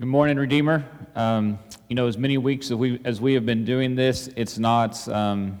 Good morning, Redeemer. Um, you know, as many weeks as we, as we have been doing this, it's not, um,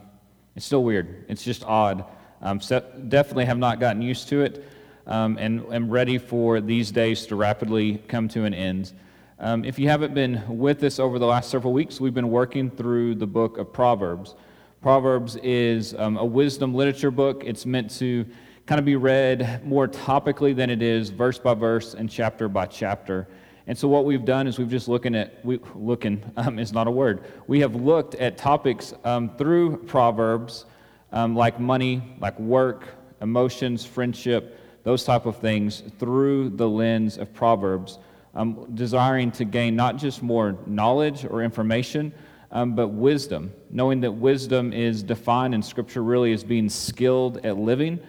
it's still weird. It's just odd. Um, so definitely have not gotten used to it um, and am ready for these days to rapidly come to an end. Um, if you haven't been with us over the last several weeks, we've been working through the book of Proverbs. Proverbs is um, a wisdom literature book. It's meant to kind of be read more topically than it is verse by verse and chapter by chapter. And so what we've done is we've just looking at we, looking um, is not a word. We have looked at topics um, through Proverbs um, like money, like work, emotions, friendship, those type of things through the lens of Proverbs, um, desiring to gain not just more knowledge or information, um, but wisdom, knowing that wisdom is defined in Scripture really as being skilled at living,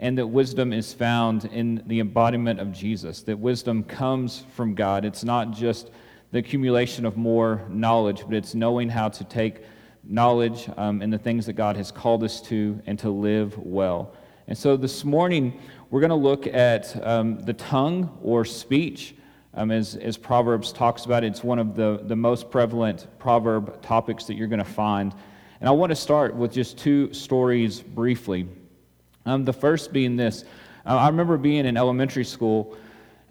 and that wisdom is found in the embodiment of Jesus, that wisdom comes from God. It's not just the accumulation of more knowledge, but it's knowing how to take knowledge um, and the things that God has called us to and to live well. And so this morning, we're going to look at um, the tongue or speech um, as, as Proverbs talks about, it's one of the, the most prevalent proverb topics that you're going to find. And I want to start with just two stories briefly. Um, the first being this uh, I remember being in elementary school,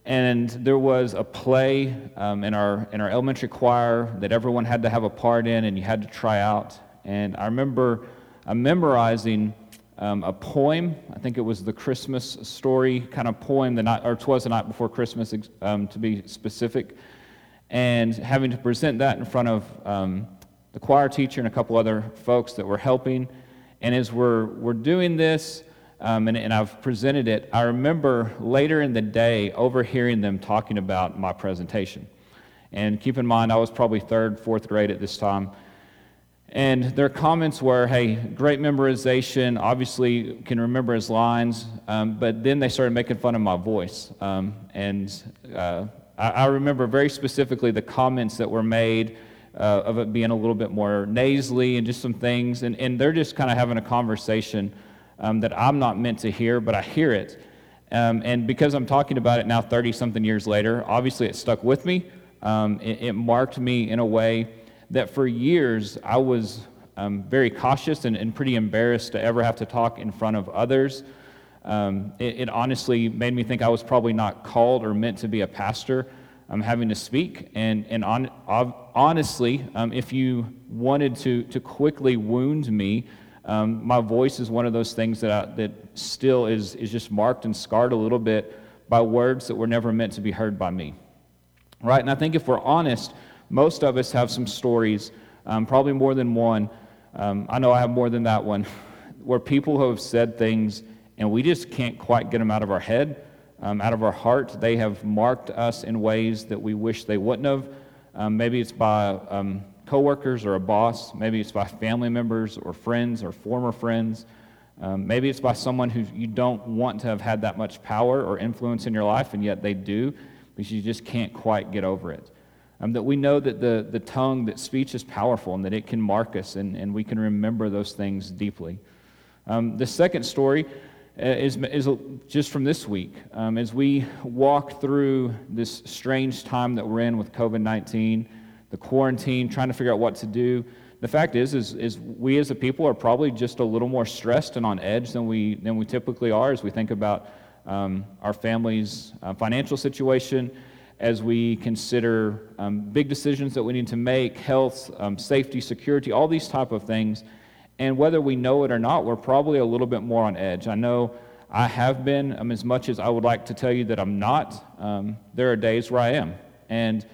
and there was a play um, in, our, in our elementary choir that everyone had to have a part in, and you had to try out. And I remember uh, memorizing um, a poem. I think it was the Christmas story kind of poem, the night, or it was the night before Christmas, um, to be specific, and having to present that in front of um, the choir teacher and a couple other folks that were helping. And as we're, we're doing this, um, and, and I've presented it, I remember later in the day overhearing them talking about my presentation. And keep in mind, I was probably third, fourth grade at this time. And their comments were, hey, great memorization, obviously can remember his lines, um, but then they started making fun of my voice. Um, and uh, I, I, remember very specifically the comments that were made uh, of it being a little bit more nasally and just some things. And, and they're just kind of having a conversation um, that I'm not meant to hear, but I hear it. Um, and because I'm talking about it now 30 something years later, obviously it stuck with me. Um, it, it marked me in a way that for years I was um, very cautious and, and, pretty embarrassed to ever have to talk in front of others. Um, it, it, honestly made me think I was probably not called or meant to be a pastor. I'm having to speak, and, and on, honestly, um, if you wanted to, to quickly wound me, um, my voice is one of those things that, I, that still is, is just marked and scarred a little bit by words that were never meant to be heard by me. Right? And I think if we're honest, most of us have some stories, um, probably more than one. Um, I know I have more than that one, where people have said things and we just can't quite get them out of our head, um, out of our heart. They have marked us in ways that we wish they wouldn't have. Um, maybe it's by um, coworkers or a boss. Maybe it's by family members or friends or former friends. Um, maybe it's by someone who you don't want to have had that much power or influence in your life, and yet they do, because you just can't quite get over it. Um, that we know that the, the tongue, that speech is powerful and that it can mark us and, and we can remember those things deeply. Um, the second story uh, is, is just from this week. Um, as we walk through this strange time that we're in with COVID 19, the quarantine, trying to figure out what to do, the fact is, is, is we as a people are probably just a little more stressed and on edge than we, than we typically are as we think about um, our family's uh, financial situation as we consider um, big decisions that we need to make health um, safety security all these type of things. And whether we know it or not we're probably a little bit more on edge. I know i have been um, as much as i would like to tell you that i'm not um, there are days where i am. And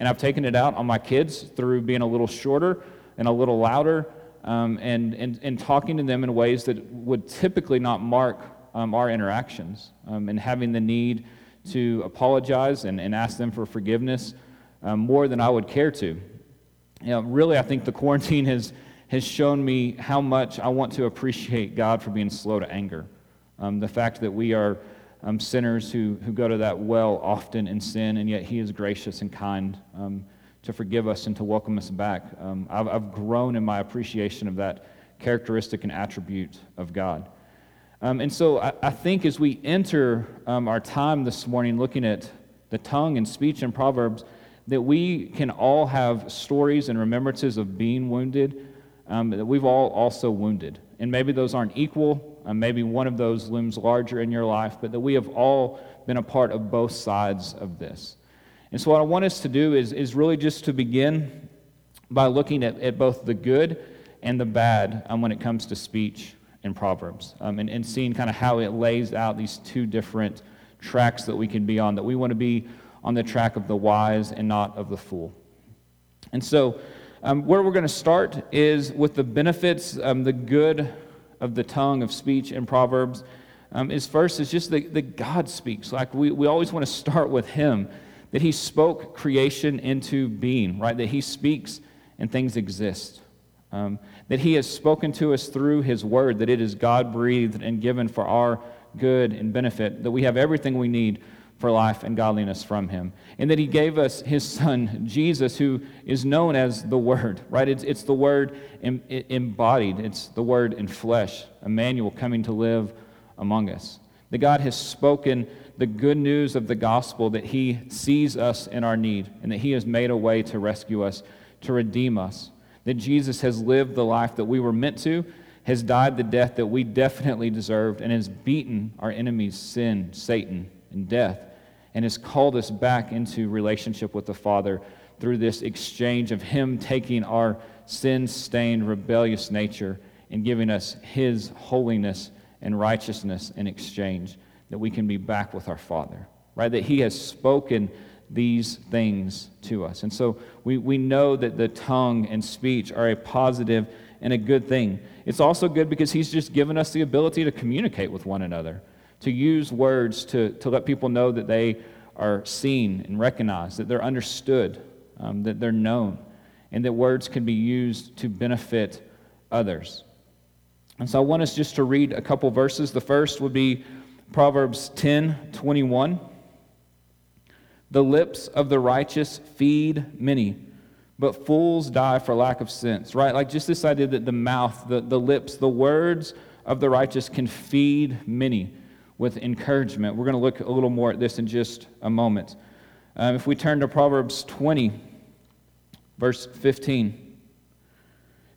and i've taken it out on my kids through being a little shorter and a little louder um, and, and, and talking to them in ways that would typically not mark um, our interactions and having the need to apologize and, and ask them for forgiveness um, more than I would care to. You know, really, I think the quarantine has, has shown me how much I want to appreciate God for being slow to anger. Um, the fact that we are um, sinners who, who go to that well often in sin, and yet He is gracious and kind um, to forgive us and to welcome us back. Um, I've, I've grown in my appreciation of that characteristic and attribute of God. Um, and so I, I, think as we enter um, our time this morning looking at the tongue and speech in Proverbs, that we can all have stories and remembrances of being wounded, um, that we've all also wounded. And maybe those aren't equal, maybe one of those looms larger in your life, but that we have all been a part of both sides of this. And so, what I want us to do is, is really just to begin by looking at, at both the good and the bad um, when it comes to speech in Proverbs um, and, and seeing kind of how it lays out these two different tracks that we can be on, that we want to be on the track of the wise and not of the fool. And so, um, where we're going to start is with the benefits, um, the good of the tongue of speech in Proverbs. Um, is first is just that, that God speaks. Like we, we always want to start with Him, that He spoke creation into being, right? That He speaks and things exist. Um, that He has spoken to us through His Word, that it is God breathed and given for our good and benefit, that we have everything we need for life and godliness from him. And that he gave us his son, Jesus, who is known as the Word, right? It's, it's the Word embodied, it's the Word in flesh, Emmanuel coming to live among us. That God has spoken the good news of the gospel that he sees us in our need and that he has made a way to rescue us, to redeem us. That Jesus has lived the life that we were meant to has died the death that we definitely deserved and has beaten our enemies, sin, Satan, and death, and has called us back into relationship with the Father through this exchange of Him taking our sin stained, rebellious nature and giving us His holiness and righteousness in exchange, that we can be back with our Father, right? That He has spoken these things to us. And so we, we know that the tongue and speech are a positive and a good thing. It's also good because He's just given us the ability to communicate with one another, to use words to, to let people know that they are seen and recognized, that they're understood, um, that they're known, and that words can be used to benefit others. And so I want us just to read a couple verses. The first would be Proverbs 10 21. The lips of the righteous feed many but fools die for lack of sense, right? Like just this idea that the mouth, the, the lips, the words of the righteous can feed many with encouragement. We're going to look a little more at this in just a moment. Um, if we turn to Proverbs 20, verse 15,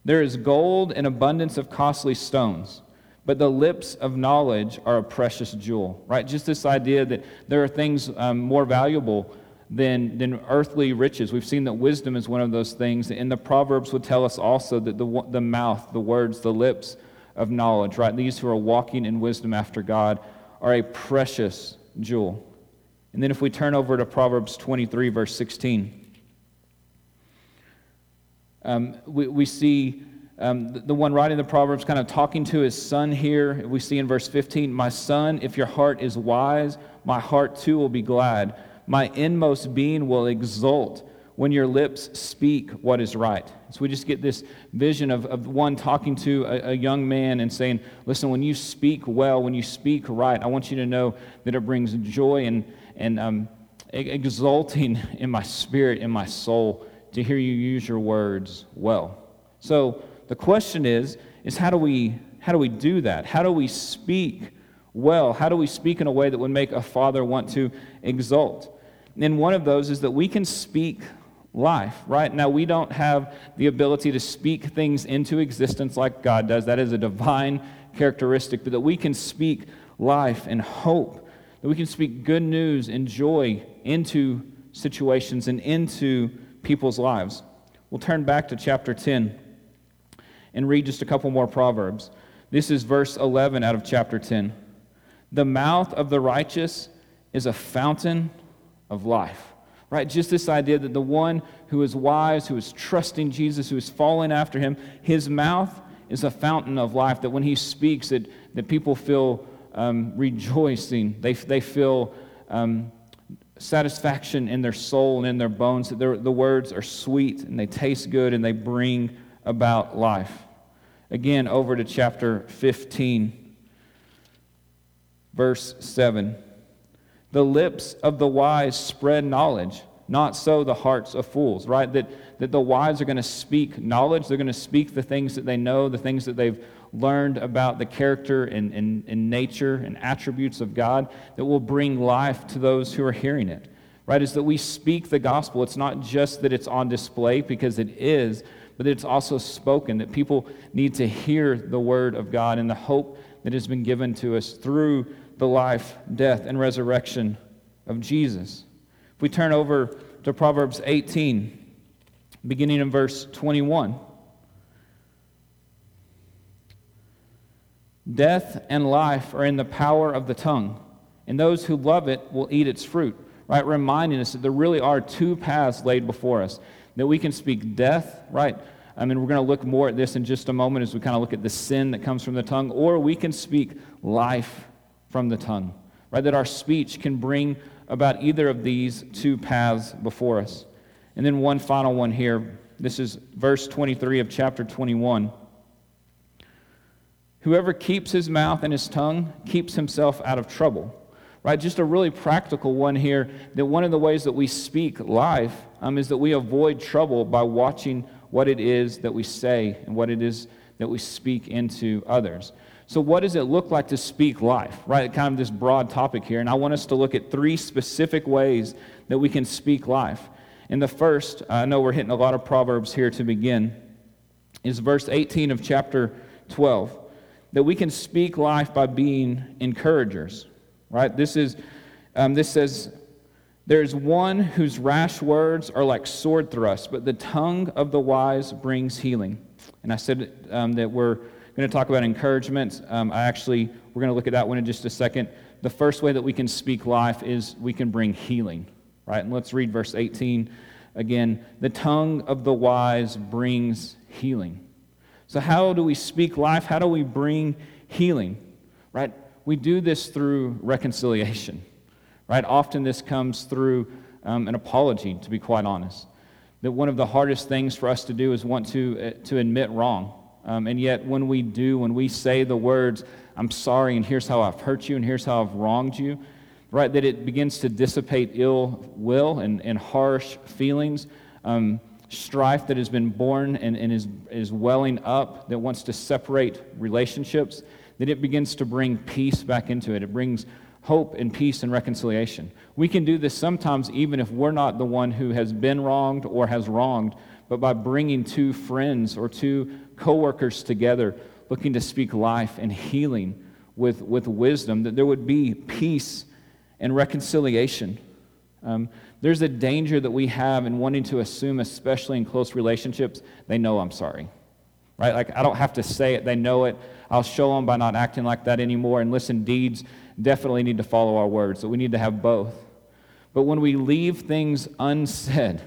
there is gold and abundance of costly stones, but the lips of knowledge are a precious jewel, right? Just this idea that there are things um, more valuable than, than earthly riches. We've seen that wisdom is one of those things. And the Proverbs would tell us also that the, the mouth, the words, the lips of knowledge, right? These who are walking in wisdom after God are a precious jewel. And then if we turn over to Proverbs 23, verse 16, um, we, we see um, the, the one writing the Proverbs kind of talking to his son here. We see in verse 15, My son, if your heart is wise, my heart too will be glad my inmost being will exult when your lips speak what is right. So we just get this vision of, of one talking to a, a, young man and saying, Listen, when you speak well, when you speak right, I want you to know that it brings joy and, and um, exulting in my spirit, in my soul, to hear you use your words well. So the question is, is how do we how do we do that? How do we speak well? How do we speak in a way that would make a father want to exult? And one of those is that we can speak life, right? Now, we don't have the ability to speak things into existence like God does. That is a divine characteristic, but that we can speak life and hope, that we can speak good news and joy into situations and into people's lives. We'll turn back to chapter 10 and read just a couple more Proverbs. This is verse 11 out of chapter 10. The mouth of the righteous is a fountain of life. Right? Just this idea that the one who is wise, who is trusting Jesus, who is following after him, his mouth is a fountain of life, that when he speaks, that, that people feel um, rejoicing. They, they feel um, satisfaction in their soul and in their bones, that the words are sweet and they taste good and they bring about life. Again, over to chapter 15, verse 7. The lips of the wise spread knowledge, not so the hearts of fools, right? That, that the wise are going to speak knowledge. They're going to speak the things that they know, the things that they've learned about the character and, and, and nature and attributes of God that will bring life to those who are hearing it. right? Is that we speak the gospel. It's not just that it's on display because it is, but it's also spoken, that people need to hear the word of God and the hope that has been given to us through the life, death, and resurrection of Jesus. If we turn over to Proverbs 18, beginning in verse 21. Death and life are in the power of the tongue, and those who love it will eat its fruit. Right? Reminding us that there really are two paths laid before us. That we can speak death, right? I mean, we're going to look more at this in just a moment as we kind of look at the sin that comes from the tongue, or we can speak life from the tongue, right? That our speech can bring about either of these two paths before us. And then one final one here. This is verse 23 of chapter 21. Whoever keeps his mouth and his tongue keeps himself out of trouble. Right? Just a really practical one here that one of the ways that we speak life um, is that we avoid trouble by watching what it is that we say and what it is that we speak into others. So, what does it look like to speak life? Right? Kind of this broad topic here. And I want us to look at three specific ways that we can speak life. And the first, I know we're hitting a lot of Proverbs here to begin, is verse 18 of chapter 12 that we can speak life by being encouragers, right? This is, um, this says, there's one whose rash words are like sword thrusts, but the tongue of the wise brings healing. And I said um, that we're going to talk about encouragement. Um, I actually, we're going to look at that one in just a second. The first way that we can speak life is we can bring healing, right? And let's read verse 18 again. The tongue of the wise brings healing. So, how do we speak life? How do we bring healing? Right? We do this through reconciliation. Right? Often this comes through um, an apology, to be quite honest. That one of the hardest things for us to do is want to, uh, to admit wrong. Um, and yet, when we do, when we say the words, I'm sorry, and here's how I've hurt you, and here's how I've wronged you, right, that it begins to dissipate ill will and, and harsh feelings. Um, strife that has been born and, and is, is welling up that wants to separate relationships, that it begins to bring peace back into it. It brings hope and peace and reconciliation. We can do this sometimes even if we're not the one who has been wronged or has wronged, but by bringing two friends or two coworkers together, looking to speak life and healing with, with wisdom, that there would be peace and reconciliation. Um, there's a danger that we have in wanting to assume, especially in close relationships, they know I'm sorry. Right? Like, I don't have to say it, they know it. I'll show them by not acting like that anymore. And listen, deeds definitely need to follow our words, so we need to have both. But when we leave things unsaid,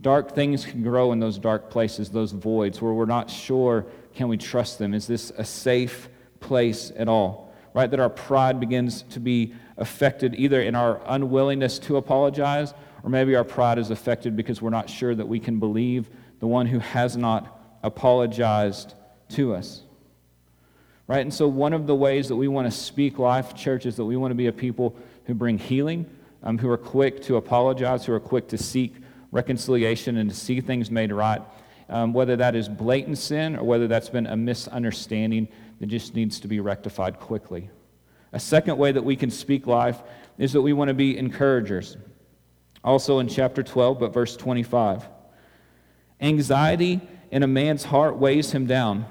dark things can grow in those dark places, those voids where we're not sure can we trust them? Is this a safe place at all? Right? That our pride begins to be affected either in our unwillingness to apologize, or maybe our pride is affected because we're not sure that we can believe the one who has not apologized to us. Right? And so, one of the ways that we want to speak life, church, is that we want to be a people who bring healing, um, who are quick to apologize, who are quick to seek reconciliation and to see things made right. Um, whether that is blatant sin or whether that's been a misunderstanding that just needs to be rectified quickly. A second way that we can speak life is that we want to be encouragers. Also in chapter 12, but verse 25. Anxiety in a man's heart weighs him down,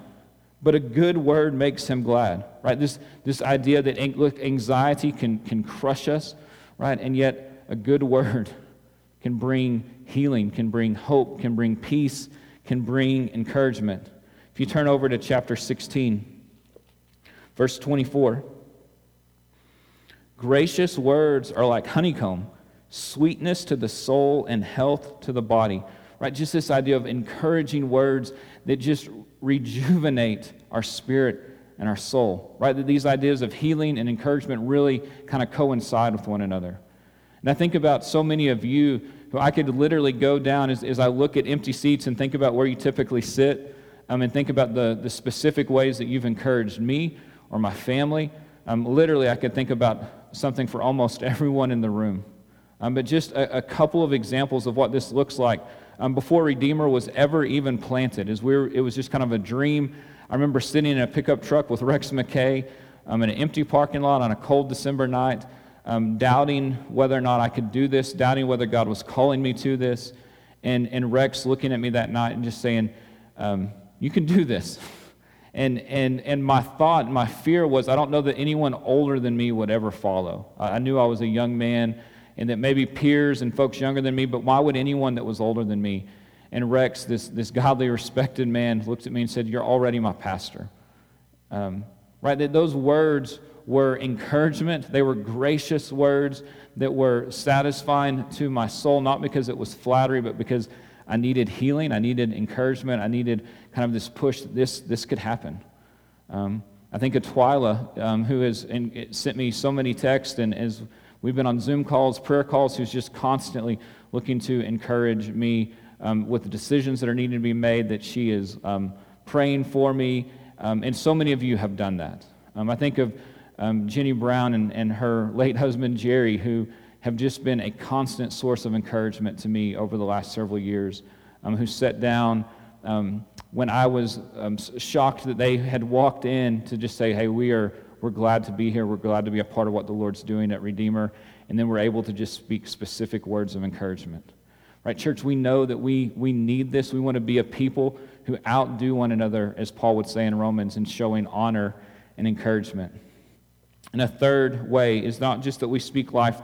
but a good word makes him glad. Right? This, this idea that anxiety can, can crush us, right? And yet a good word can bring healing, can bring hope, can bring peace, can bring encouragement. If you turn over to chapter 16, verse 24. Gracious words are like honeycomb, sweetness to the soul and health to the body. Right? Just this idea of encouraging words that just rejuvenate our spirit and our soul. Right? That these ideas of healing and encouragement really kind of coincide with one another. And I think about so many of you I could literally go down as, as I look at empty seats and think about where you typically sit um, and think about the, the specific ways that you've encouraged me or my family. Um, literally, I could think about something for almost everyone in the room. Um, but just a, a, couple of examples of what this looks like. Um, before Redeemer was ever even planted, as we were, it was just kind of a dream. I remember sitting in a pickup truck with Rex McKay um, in an empty parking lot on a cold December night, um, doubting whether or not I could do this, doubting whether God was calling me to this. And, and Rex looking at me that night and just saying, um, You can do this. And, and, and my thought, my fear was, I don't know that anyone older than me would ever follow. I knew I was a young man and that maybe peers and folks younger than me, but why would anyone that was older than me? And Rex, this, this godly, respected man, looked at me and said, You're already my pastor. Um, right? That those words were encouragement. They were gracious words that were satisfying to my soul, not because it was flattery, but because I needed healing. I needed encouragement. I needed kind of this push that this, this could happen. Um, I think of Twyla, um, who has in, sent me so many texts, and as we've been on Zoom calls, prayer calls, who's just constantly looking to encourage me um, with the decisions that are needing to be made, that she is um, praying for me. Um, and so many of you have done that. Um, I think of um, Jenny Brown and, and her late husband, Jerry, who have just been a constant source of encouragement to me over the last several years, um, who sat down um, when I was um, shocked that they had walked in to just say, hey, we are, we're glad to be here. We're glad to be a part of what the Lord's doing at Redeemer. And then we're able to just speak specific words of encouragement. Right, church, we know that we, we need this. We want to be a people who outdo one another, as Paul would say in Romans, in showing honor and encouragement. And a third way is not just that we speak life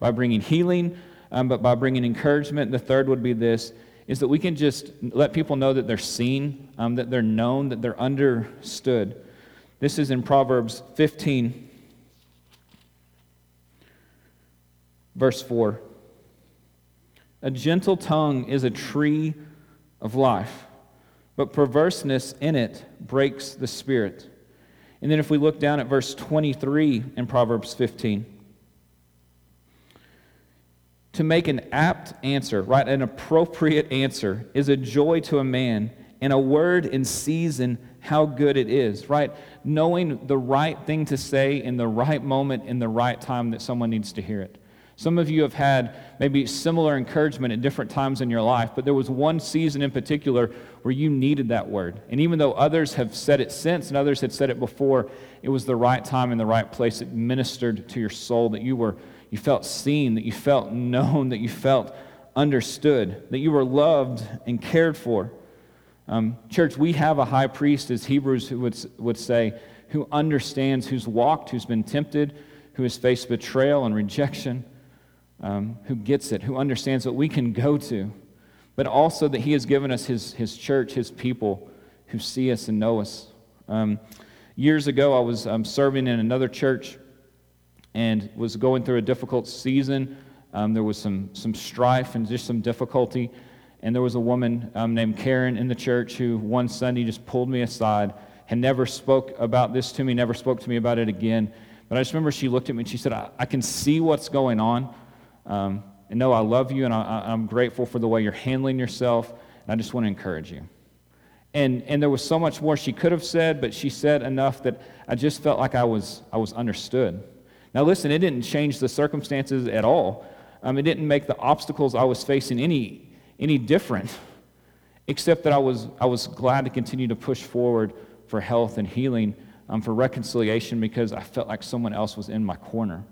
by bringing healing, um, but by bringing encouragement. The third would be this is that we can just let people know that they're seen, um, that they're known, that they're understood. This is in Proverbs 15, verse 4. A gentle tongue is a tree of life, but perverseness in it breaks the spirit. And then if we look down at verse 23 in Proverbs 15, to make an apt answer, right, an appropriate answer, is a joy to a man, and a word in season, how good it is, right? Knowing the right thing to say in the right moment, in the right time that someone needs to hear it. Some of you have had maybe similar encouragement at different times in your life, but there was one season in particular where you needed that word. And even though others have said it since and others had said it before, it was the right time and the right place. It ministered to your soul that you were you felt seen, that you felt known, that you felt understood, that you were loved and cared for. Um, church, we have a high priest, as Hebrews would, would say, who understands, who's walked, who's been tempted, who has faced betrayal and rejection um, who gets it, who understands what we can go to, but also that He has given us His, his church, His people who see us and know us. Um, years ago, I was um, serving in another church and was going through a difficult season. Um, there was some, some strife and just some difficulty. And there was a woman um, named Karen in the church who one Sunday just pulled me aside and never spoke about this to me, never spoke to me about it again. But I just remember she looked at me and she said, I, I can see what's going on. Um, and no, I love you and I, am grateful for the way you're handling yourself. And I just want to encourage you. And, and there was so much more she could have said, but she said enough that I just felt like I was, I was understood. Now, listen, it didn't change the circumstances at all. Um, it didn't make the obstacles I was facing any, any different, except that I was, I was glad to continue to push forward for health and healing, um, for reconciliation, because I felt like someone else was in my corner.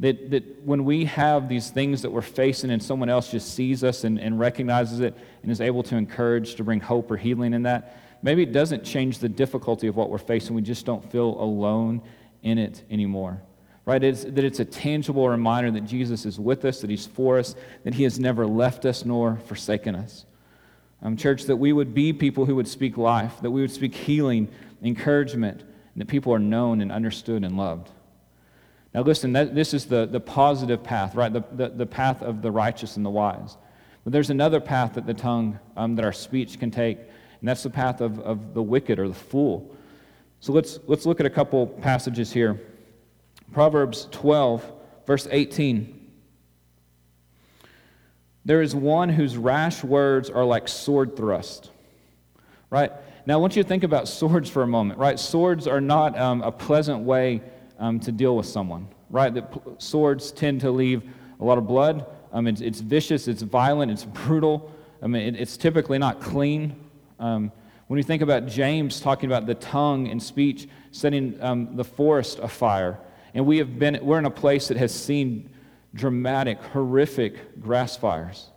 That, that when we have these things that we're facing and someone else just sees us and, and recognizes it and is able to encourage to bring hope or healing in that, maybe it doesn't change the difficulty of what we're facing. We just don't feel alone in it anymore. Right? It's, that it's a tangible reminder that Jesus is with us, that He's for us, that He has never left us nor forsaken us. Um, church, that we would be people who would speak life, that we would speak healing, encouragement, and that people are known and understood and loved. Now, listen, that, this is the, the positive path, right? The, the, the, path of the righteous and the wise. But there's another path that the tongue, um, that our speech can take, and that's the path of, of the wicked or the fool. So let's, let's look at a couple passages here. Proverbs 12, verse 18. There is one whose rash words are like sword thrust. Right? Now, I want you to think about swords for a moment, right? Swords are not um, a pleasant way um, to deal with someone, right? That swords tend to leave a lot of blood. Um, it's, it's, vicious, it's violent, it's brutal. I mean, it, it's typically not clean. Um, when you think about James talking about the tongue and speech setting um, the forest afire, And we have been, we're in a place that has seen dramatic, horrific grass fires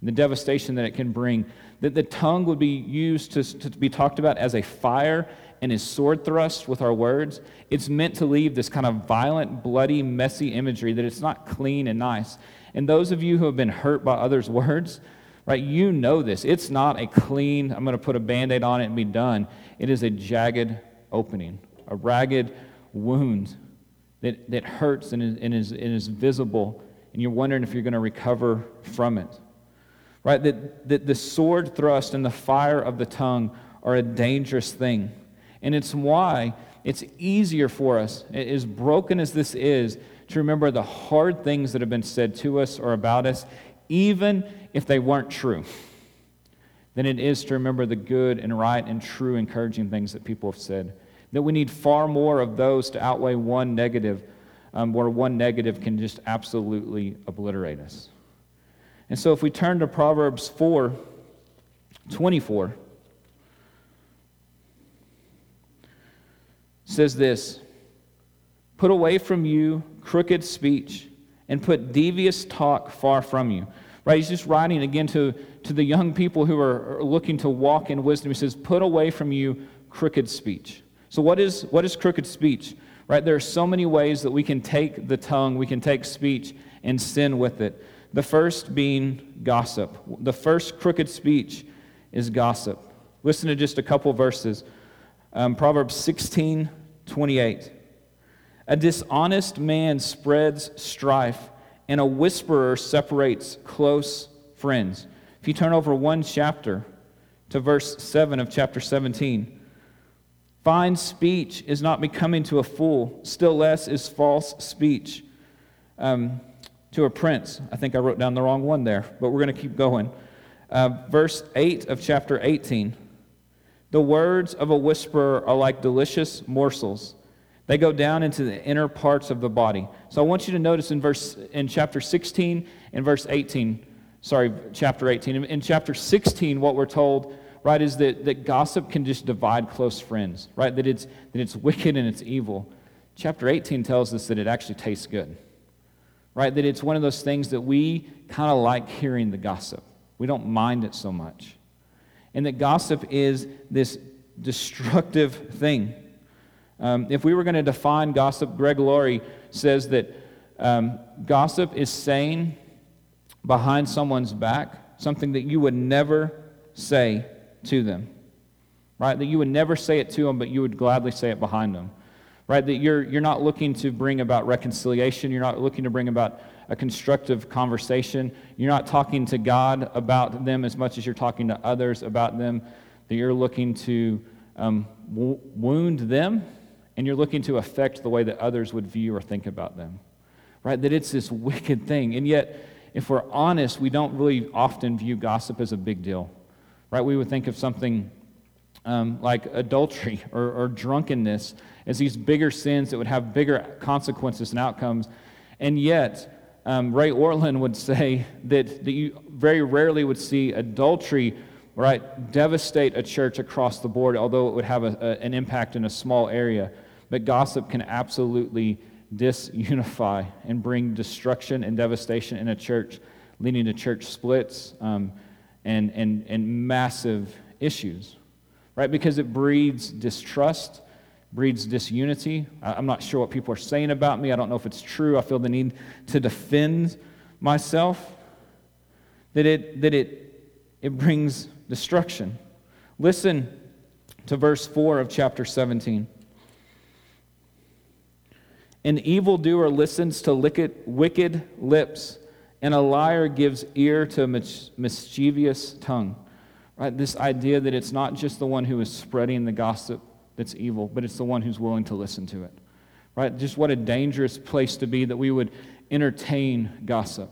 and the devastation that it can bring. That the tongue would be used to, to be talked about as a fire and his sword thrust with our words. It's meant to leave this kind of violent, bloody, messy imagery that it's not clean and nice. And those of you who have been hurt by others' words, right, you know this. It's not a clean, I'm going to put a band aid on it and be done. It is a jagged opening, a ragged wound that, that hurts and is, and, is, and is visible, and you're wondering if you're going to recover from it. Right? That, that the sword thrust and the fire of the tongue are a dangerous thing. And it's why it's easier for us, as broken as this is, to remember the hard things that have been said to us or about us, even if they weren't true, than it is to remember the good and right and true, encouraging things that people have said. That we need far more of those to outweigh one negative, um, where one negative can just absolutely obliterate us. And so if we turn to Proverbs 4 24, says this Put away from you crooked speech and put devious talk far from you. Right? He's just writing again to, to the young people who are looking to walk in wisdom. He says, Put away from you crooked speech. So, what is, what is crooked speech? Right? There are so many ways that we can take the tongue, we can take speech and sin with it. The first being gossip. The first crooked speech is gossip. Listen to just a couple verses. Um, Proverbs 16, 28. A dishonest man spreads strife, and a whisperer separates close friends. If you turn over one chapter to verse 7 of chapter 17, fine speech is not becoming to a fool, still less is false speech um, to a prince. I think I wrote down the wrong one there, but we're going to keep going. Uh, verse 8 of chapter 18. The words of a whisperer are like delicious morsels. They go down into the inner parts of the body. So I want you to notice in verse in chapter 16 and verse 18, sorry, chapter 18. In chapter 16, what we're told, right, is that, that gossip can just divide close friends, right? That it's that it's wicked and it's evil. Chapter 18 tells us that it actually tastes good. Right? That it's one of those things that we kind of like hearing the gossip. We don't mind it so much and that gossip is this destructive thing. Um, if we were going to define gossip, Greg Laurie says that um, gossip is saying behind someone's back something that you would never say to them, right? That you would never say it to them, but you would gladly say it behind them, right? That you're, you're not looking to bring about reconciliation, you're not looking to bring about a constructive conversation. You're not talking to God about them as much as you're talking to others about them, that you're looking to um, wound them and you're looking to affect the way that others would view or think about them. Right? That it's this wicked thing. And yet, if we're honest, we don't really often view gossip as a big deal. Right? We would think of something um, like adultery or, or drunkenness as these bigger sins that would have bigger consequences and outcomes. And yet, um, Ray Ortlund would say that, that you very rarely would see adultery right, devastate a church across the board, although it would have a, a, an impact in a small area. But gossip can absolutely disunify and bring destruction and devastation in a church, leading to church splits um, and, and, and massive issues, right? Because it breeds distrust breeds disunity. I'm not sure what people are saying about me. I don't know if it's true. I feel the need to defend myself. That it, that it, it brings destruction. Listen to verse 4 of chapter 17. An evildoer listens to wicked lips, and a liar gives ear to a mischievous tongue. Right? This idea that it's not just the one who is spreading the gossip, that's evil, but it's the one who's willing to listen to it. Right? Just what a dangerous place to be that we would entertain gossip.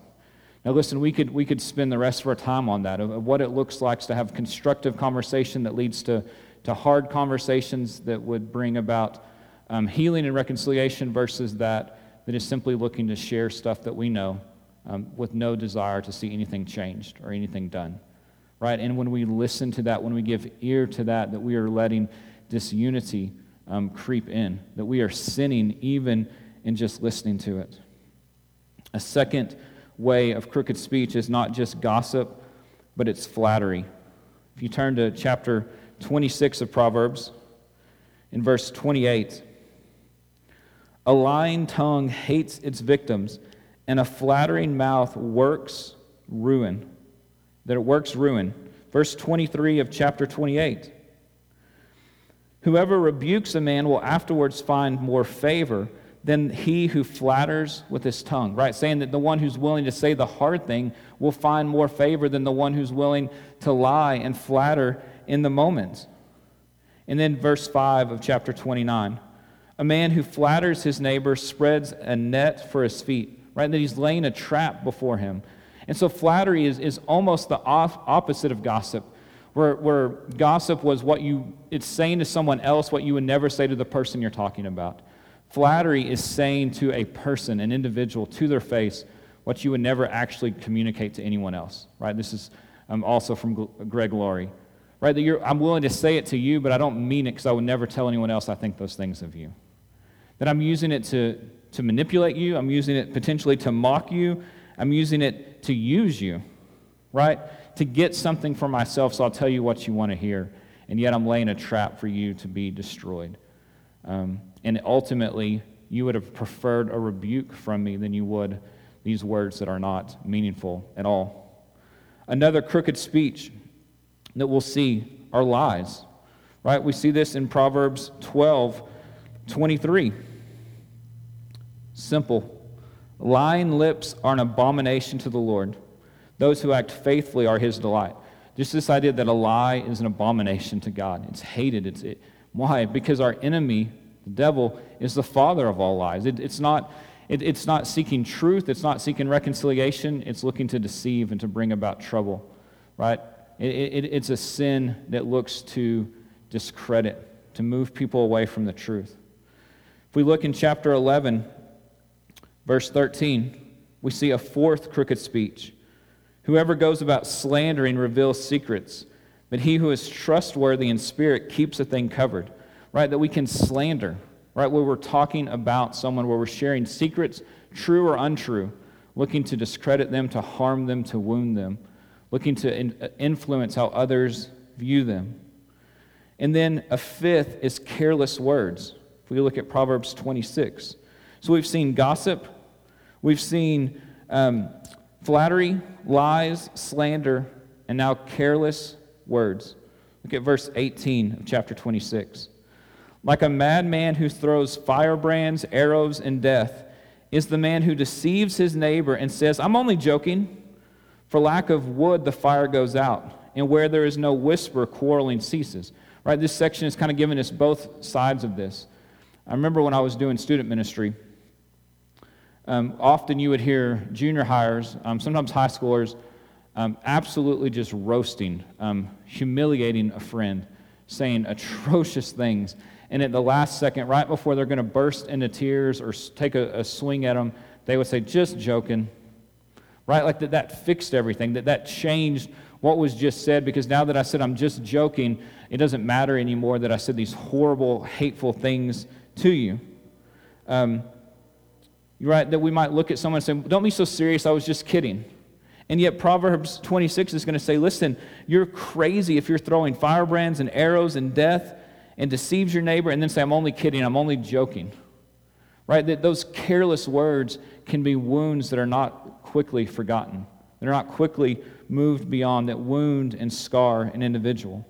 Now, listen, we could, we could spend the rest of our time on that, of, of what it looks like to have constructive conversation that leads to, to hard conversations that would bring about um, healing and reconciliation versus that that is simply looking to share stuff that we know um, with no desire to see anything changed or anything done. Right? And when we listen to that, when we give ear to that, that we are letting disunity um, creep in, that we are sinning even in just listening to it. A second way of crooked speech is not just gossip, but it's flattery. If you turn to chapter 26 of Proverbs, in verse 28, a lying tongue hates its victims, and a flattering mouth works ruin. That it works ruin. Verse 23 of chapter 28. Whoever rebukes a man will afterwards find more favor than he who flatters with his tongue, right? Saying that the one who's willing to say the hard thing will find more favor than the one who's willing to lie and flatter in the moment. And then verse 5 of chapter 29 a man who flatters his neighbor spreads a net for his feet, right? That he's laying a trap before him. And so flattery is, is almost the opposite of gossip, where, where gossip was what you, it's saying to someone else what you would never say to the person you're talking about. Flattery is saying to a person, an individual, to their face, what you would never actually communicate to anyone else, right? This is um, also from Greg Laurie right? That you're, I'm willing to say it to you, but I don't mean it because I would never tell anyone else I think those things of you. That I'm using it to, to manipulate you, I'm using it potentially to mock you, I'm using it to use you, right? To get something for myself, so I'll tell you what you want to hear, and yet I'm laying a trap for you to be destroyed. Um, and ultimately, you would have preferred a rebuke from me than you would these words that are not meaningful at all. Another crooked speech that we'll see are lies. Right? We see this in Proverbs 12 23. Simple. Lying lips are an abomination to the Lord. Those who act faithfully are his delight. Just this idea that a lie is an abomination to God. It's hated. It's, it, why? Because our enemy, the devil, is the father of all lies. It, it's, not, it, it's not seeking truth, it's not seeking reconciliation, it's looking to deceive and to bring about trouble. Right? It, it, it's a sin that looks to discredit, to move people away from the truth. If we look in chapter 11, verse 13, we see a fourth crooked speech. Whoever goes about slandering reveals secrets, but he who is trustworthy in spirit keeps a thing covered. Right? That we can slander, right? Where we're talking about someone, where we're sharing secrets, true or untrue, looking to discredit them, to harm them, to wound them looking to in, uh, influence how others view them. And then a fifth is careless words. If we look at Proverbs 26. So we've seen gossip, we've seen um, flattery, lies, slander, and now careless words. Look at verse 18 of chapter 26. Like a madman who throws firebrands, arrows, and death is the man who deceives his neighbor and says, I'm only joking. For lack of wood, the fire goes out, and where there is no whisper, quarreling ceases. Right? This section is kind of giving us both sides of this. I remember when I was doing student ministry, um, often you would hear junior hires, um, sometimes high schoolers, um, absolutely just roasting, um, humiliating a friend, saying atrocious things. And at the last second, right before they're going to burst into tears or take a, a swing at them, they would say, just joking, right? Like that, that fixed everything, that that changed what was just said because now that I said I'm just joking, it doesn't matter anymore that I said these horrible, hateful things to you. Um, right, that we might look at someone and say, Don't be so serious, I was just kidding. And yet, Proverbs 26 is going to say, Listen, you're crazy if you're throwing firebrands and arrows and death and deceives your neighbor and then say, I'm only kidding, I'm only joking. Right? That those careless words can be wounds that are not quickly forgotten. They're not quickly moved beyond that wound and scar an individual.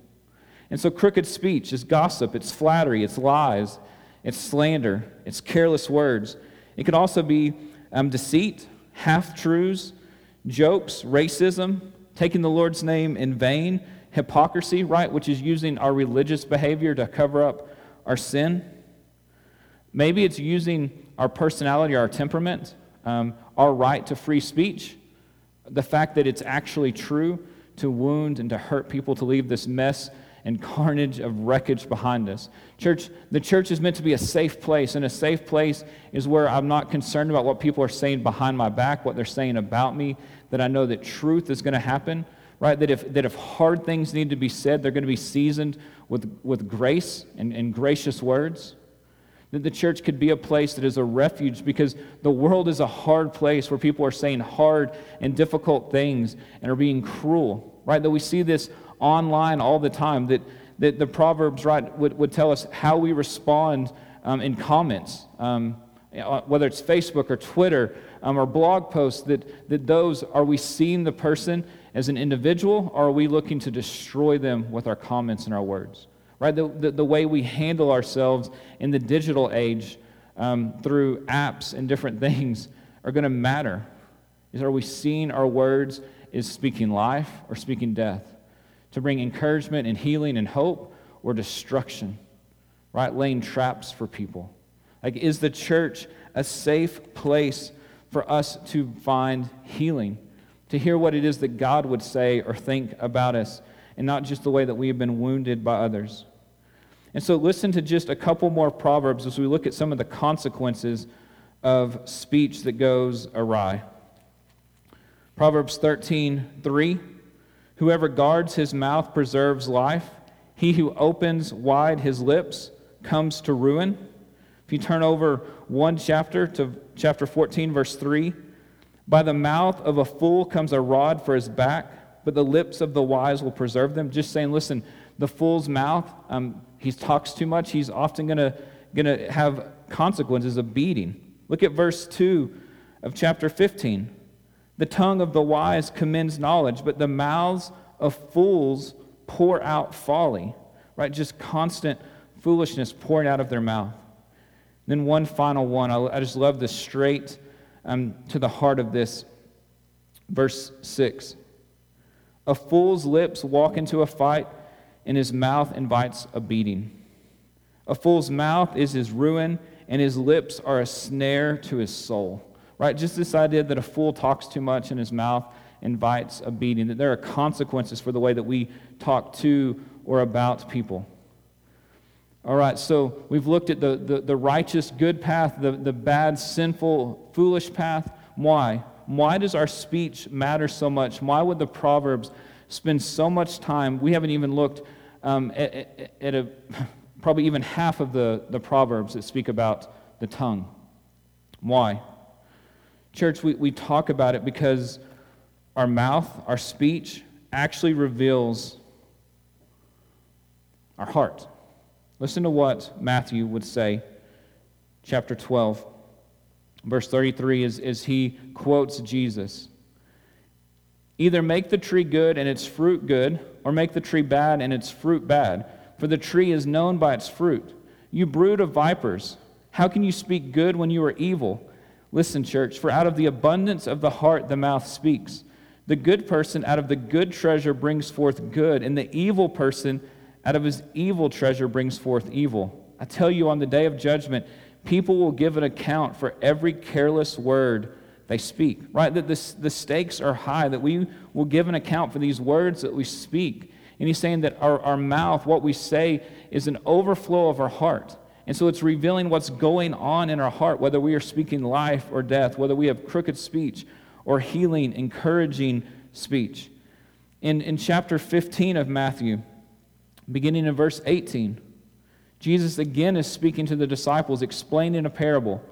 And so, crooked speech is gossip, it's flattery, it's lies, it's slander, it's careless words. It could also be um, deceit, half truths, jokes, racism, taking the Lord's name in vain, hypocrisy, right, which is using our religious behavior to cover up our sin. Maybe it's using our personality, our temperament, um, our right to free speech, the fact that it's actually true to wound and to hurt people, to leave this mess and carnage of wreckage behind us. Church, the church is meant to be a safe place, and a safe place is where I'm not concerned about what people are saying behind my back, what they're saying about me, that I know that truth is going to happen, right? That if, that if hard things need to be said, they're going to be seasoned with, with grace and, and gracious words. That the church could be a place that is a refuge because the world is a hard place where people are saying hard and difficult things and are being cruel, right? That we see this online all the time, that, that the Proverbs, right, would, would tell us how we respond um, in comments, um, uh, whether it's Facebook or Twitter um, or blog posts, that, that those, are we seeing the person as an individual or are we looking to destroy them with our comments and our words? right? The, the, the way we handle ourselves in the digital age um, through apps and different things are going to matter. Is are we seeing our words is speaking life or speaking death? To bring encouragement and healing and hope or destruction, right? Laying traps for people. Like, is the church a safe place for us to find healing? To hear what it is that God would say or think about us and not just the way that we have been wounded by others. And so, listen to just a couple more proverbs as we look at some of the consequences of speech that goes awry. Proverbs 13, 3. Whoever guards his mouth preserves life. He who opens wide his lips comes to ruin. If you turn over one chapter to chapter 14, verse 3, by the mouth of a fool comes a rod for his back but the lips of the wise will preserve them. Just saying, listen, the fool's mouth, um, he talks too much, he's often going to have consequences of beating. Look at verse 2 of chapter 15. The tongue of the wise commends knowledge, but the mouths of fools pour out folly, right? Just constant foolishness pouring out of their mouth. Then, one final one. I, just love the straight um, to the heart of this. Verse 6. A fool's lips walk into a fight, and his mouth invites a beating. A fool's mouth is his ruin, and his lips are a snare to his soul. Right? Just this idea that a fool talks too much and his mouth invites a beating, that there are consequences for the way that we talk to or about people. All right, so we've looked at the, the, the righteous, good path, the, the bad, sinful, foolish path. Why? Why does our speech matter so much? Why would the Proverbs spend so much time? We haven't even looked um, at, at a, probably even half of the, the Proverbs that speak about the tongue. Why? Church, we, we talk about it because our mouth, our speech, actually reveals our heart. Listen to what Matthew would say, chapter 12. Verse 33 is, is he quotes Jesus. Either make the tree good and its fruit good, or make the tree bad and its fruit bad, for the tree is known by its fruit. You brood of vipers, how can you speak good when you are evil? Listen, church, for out of the abundance of the heart the mouth speaks. The good person out of the good treasure brings forth good, and the evil person out of his evil treasure brings forth evil. I tell you, on the day of judgment, people will give an account for every careless word they speak, right? That this, the stakes are high, that we will give an account for these words that we speak. And he's saying that our, our mouth, what we say, is an overflow of our heart. And so it's revealing what's going on in our heart, whether we are speaking life or death, whether we have crooked speech or healing, encouraging speech. In, in chapter 15 of Matthew, beginning in verse 18, Jesus again is speaking to the disciples, explaining a parable.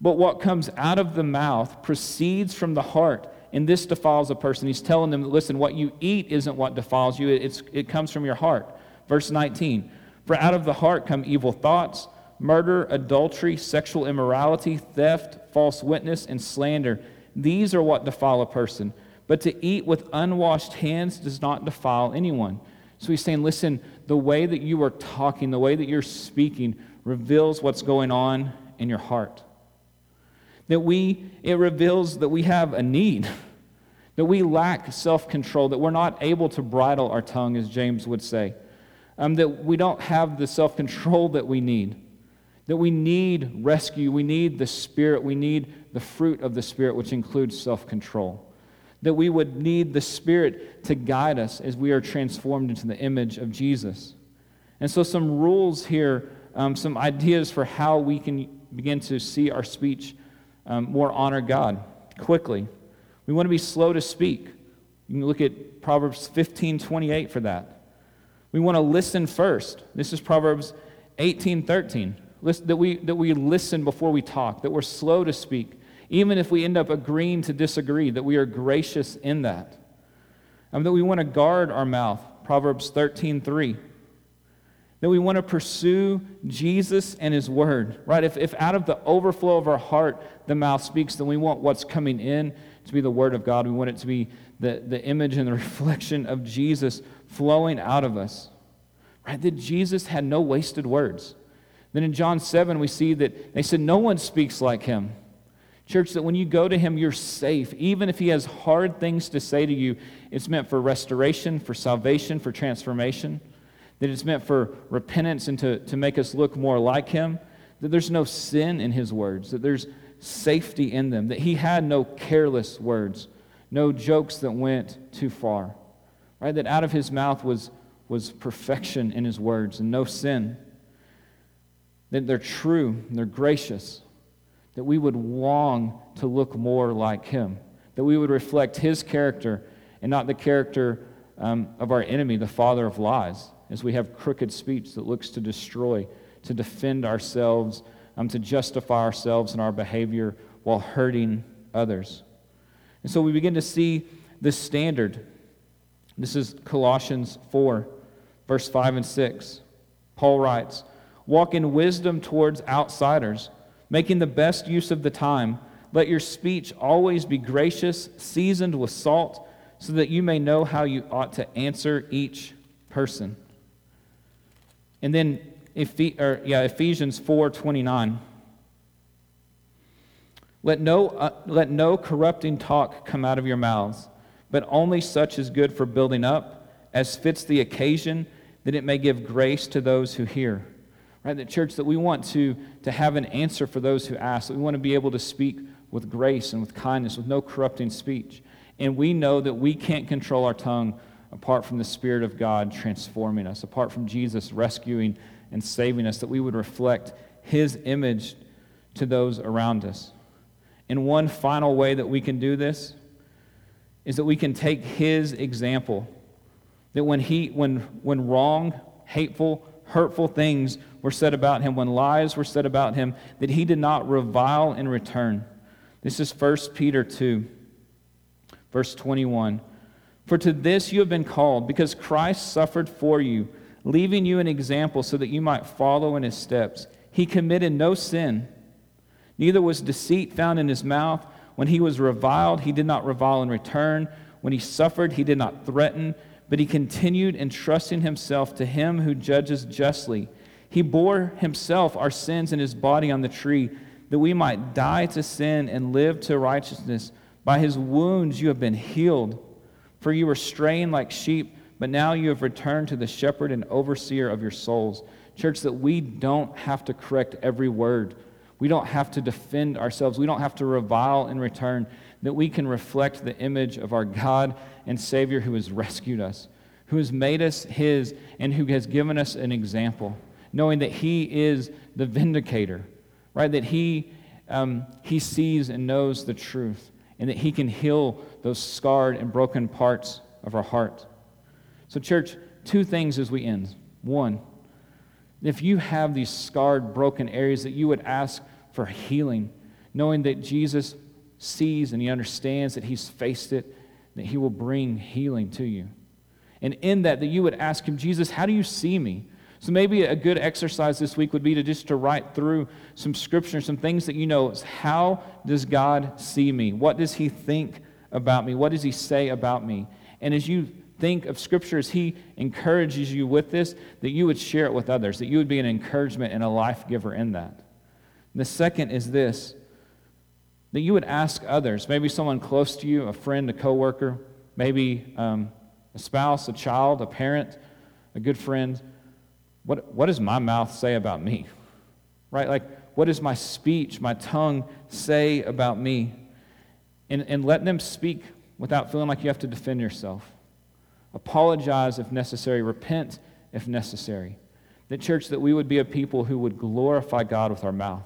But what comes out of the mouth proceeds from the heart, and this defiles a person. He's telling them, listen, what you eat isn't what defiles you, it's, it comes from your heart. Verse 19 For out of the heart come evil thoughts, murder, adultery, sexual immorality, theft, false witness, and slander. These are what defile a person. But to eat with unwashed hands does not defile anyone. So he's saying, listen, the way that you are talking, the way that you're speaking, reveals what's going on in your heart. That we, it reveals that we have a need, that we lack self control, that we're not able to bridle our tongue, as James would say, um, that we don't have the self control that we need, that we need rescue, we need the Spirit, we need the fruit of the Spirit, which includes self control that we would need the Spirit to guide us as we are transformed into the image of Jesus. And so, some rules here, um, some ideas for how we can begin to see our speech um, more honor God quickly. We want to be slow to speak. You can look at Proverbs 15 28 for that. We want to listen first. This is Proverbs 18 13. that we, that we listen before we talk, that we're slow to speak, even if we end up agreeing to disagree, that we are gracious in that. And that we want to guard our mouth, Proverbs 13 3 that we want to pursue Jesus and His Word, right? If, if out of the overflow of our heart the mouth speaks, then we want what's coming in to be the Word of God. We want it to be the, the image and the reflection of Jesus flowing out of us, right? That Jesus had no wasted words. Then in John 7, we see that they said, No one speaks like Him. Church, that when you go to Him, you're safe. Even if He has hard things to say to you, it's meant for restoration, for salvation, for transformation that it's meant for repentance and to, to make us look more like Him, that there's no sin in His words, that there's safety in them, that He had no careless words, no jokes that went too far, right? That out of His mouth was, was perfection in His words and no sin, that they're true, they're gracious, that we would long to look more like Him, that we would reflect His character and not the character um, of our enemy, the father of lies as we have crooked speech that looks to destroy, to defend ourselves, um, to justify ourselves and our behavior while hurting others. And so we begin to see this standard. This is Colossians 4, verse 5 and 6. Paul writes, Walk in wisdom towards outsiders, making the best use of the time. Let your speech always be gracious, seasoned with salt, so that you may know how you ought to answer each person. And then or, yeah, Ephesians 4:29. Let no, uh, let no corrupting talk come out of your mouths, but only such is good for building up, as fits the occasion, that it may give grace to those who hear. Right? The church that we want to, to have an answer for those who ask, that we want to be able to speak with grace and with kindness, with no corrupting speech. And we know that we can't control our tongue apart from the Spirit of God transforming us, apart from Jesus rescuing and saving us, that we would reflect His image to those around us. And one final way that we can do this is that we can take His example. That when, he, when, when wrong, hateful, hurtful things were said about him, when lies were said about him, that he did not revile in return. This is 1 Peter 2, verse 21. For to this you have been called, because Christ suffered for you, leaving you an example so that you might follow in his steps. He committed no sin, neither was deceit found in his mouth. When he was reviled, he did not revile in return. When he suffered, he did not threaten, but he continued entrusting himself to him who judges justly. He bore himself our sins in his body on the tree, that we might die to sin and live to righteousness. By his wounds you have been healed. For you were straying like sheep, but now you have returned to the shepherd and overseer of your souls. Church, that we don't have to correct every word. We don't have to defend ourselves. We don't have to revile in return. That we can reflect the image of our God and Savior who has rescued us, who has made us His, and who has given us an example, knowing that He is the vindicator, right? That He, um, he sees and knows the truth and that He can heal those scarred and broken parts of our heart. So, church, two things as we end. One, if you have these scarred, broken areas, that you would ask for healing, knowing that Jesus sees and He understands that He's faced it, that He will bring healing to you. And in that, that you would ask Him, Jesus, how do you see me? So maybe a good exercise this week would be to just to write through some scripture, some things that you know. How does God see me? What does He think about me? What does He say about me? And as you think of scripture, as He encourages you with this, that you would share it with others, that you would be an encouragement and a life giver in that. The second is this that you would ask others, maybe someone close to you, a friend, a coworker, maybe um, a spouse, a child, a parent, a good friend what, what does my mouth say about me? Right? Like, what does my speech, my tongue say about me? And, and let them speak without feeling like you have to defend yourself. Apologize if necessary, repent if necessary. The church, that we would be a people who would glorify God with our mouth,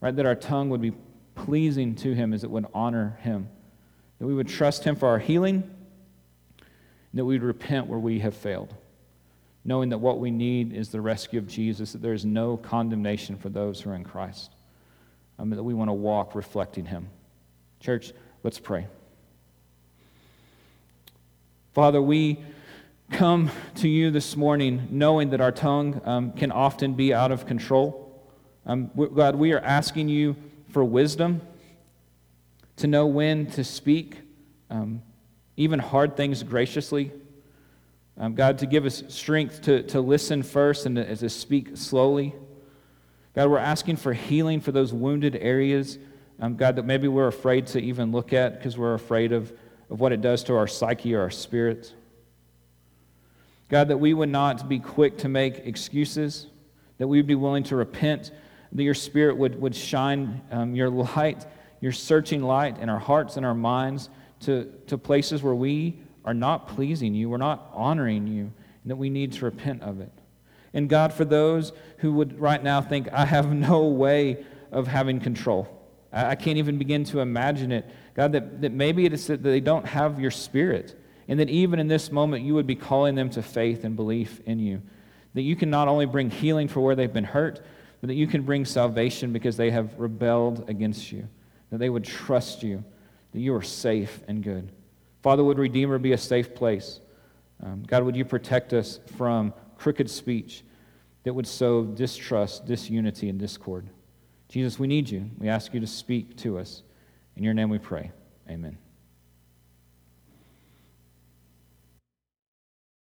right? That our tongue would be pleasing to Him as it would honor Him. That we would trust Him for our healing, that we would repent where we have failed. knowing that what we need is the rescue of Jesus, that there is no condemnation for those who are in Christ, um, that we want to walk reflecting Him. Church, let's pray. Father, we come to you this morning knowing that our tongue um, can often be out of control. Um, God, we are asking you for wisdom to know when to speak, um, even hard things graciously. Um, God, to give us strength to, to listen first and to, to speak slowly. God, we're asking for healing for those wounded areas, um, God, that maybe we're afraid to even look at because we're afraid of, of what it does to our psyche or our spirit. God, that we would not be quick to make excuses, that we would be willing to repent, that your spirit would, would shine um, your light, your searching light in our hearts and our minds to, to places where we are not pleasing you, we're not honoring you, and that we need to repent of it. And God, for those who would right now think, I have no way of having control, I, I can't even begin to imagine it. God, that, that maybe it is that they don't have your spirit, and that even in this moment you would be calling them to faith and belief in you. That you can not only bring healing for where they've been hurt, but that you can bring salvation because they have rebelled against you. That they would trust you, that you are safe and good. Father, would Redeemer be a safe place? Um, God, would you protect us from crooked speech that would sow distrust, disunity, and discord? Jesus, we need you. We ask you to speak to us. In your name we pray. Amen.